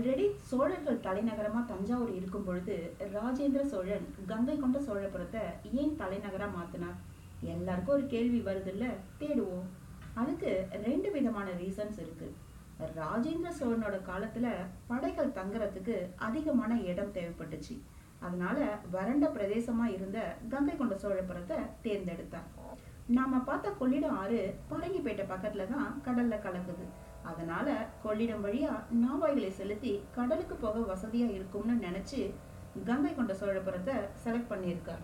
Already சோழர்கள் தலைநகரமா தஞ்சாவூர் இருக்கும் பொழுது ராஜேந்திர சோழன் கங்கை கொண்ட சோழபுரத்தை ஏன் தலைநகரா மாற்றினார் எல்லாருக்கும் ஒரு கேள்வி வருதுல்ல தேடுவோம். அதுக்கு ரெண்டு விதமான ரீசன்ஸ் இருக்கு. ராஜேந்திர சோழனோட காலத்துல படைகள் தங்குறதுக்கு அதிகமான இடம் தேவைப்பட்டுச்சு. அதனால வறண்ட பிரதேசமா இருந்த கங்கை கொண்ட சோழபுரத்தை தேர்ந்தெடுத்தார். நாம பார்த்த கொள்ளிடம் ஆறு பரங்கிப்பேட்டை பக்கத்துல தான் கடல்ல கலக்குது அதனால கொள்ளிடம் வழியா நாவாய்களை செலுத்தி கடலுக்கு போக வசதியா இருக்கும்னு நினைச்சு கங்கை கொண்ட சோழபுரத்தை செலக்ட் பண்ணியிருக்கார்.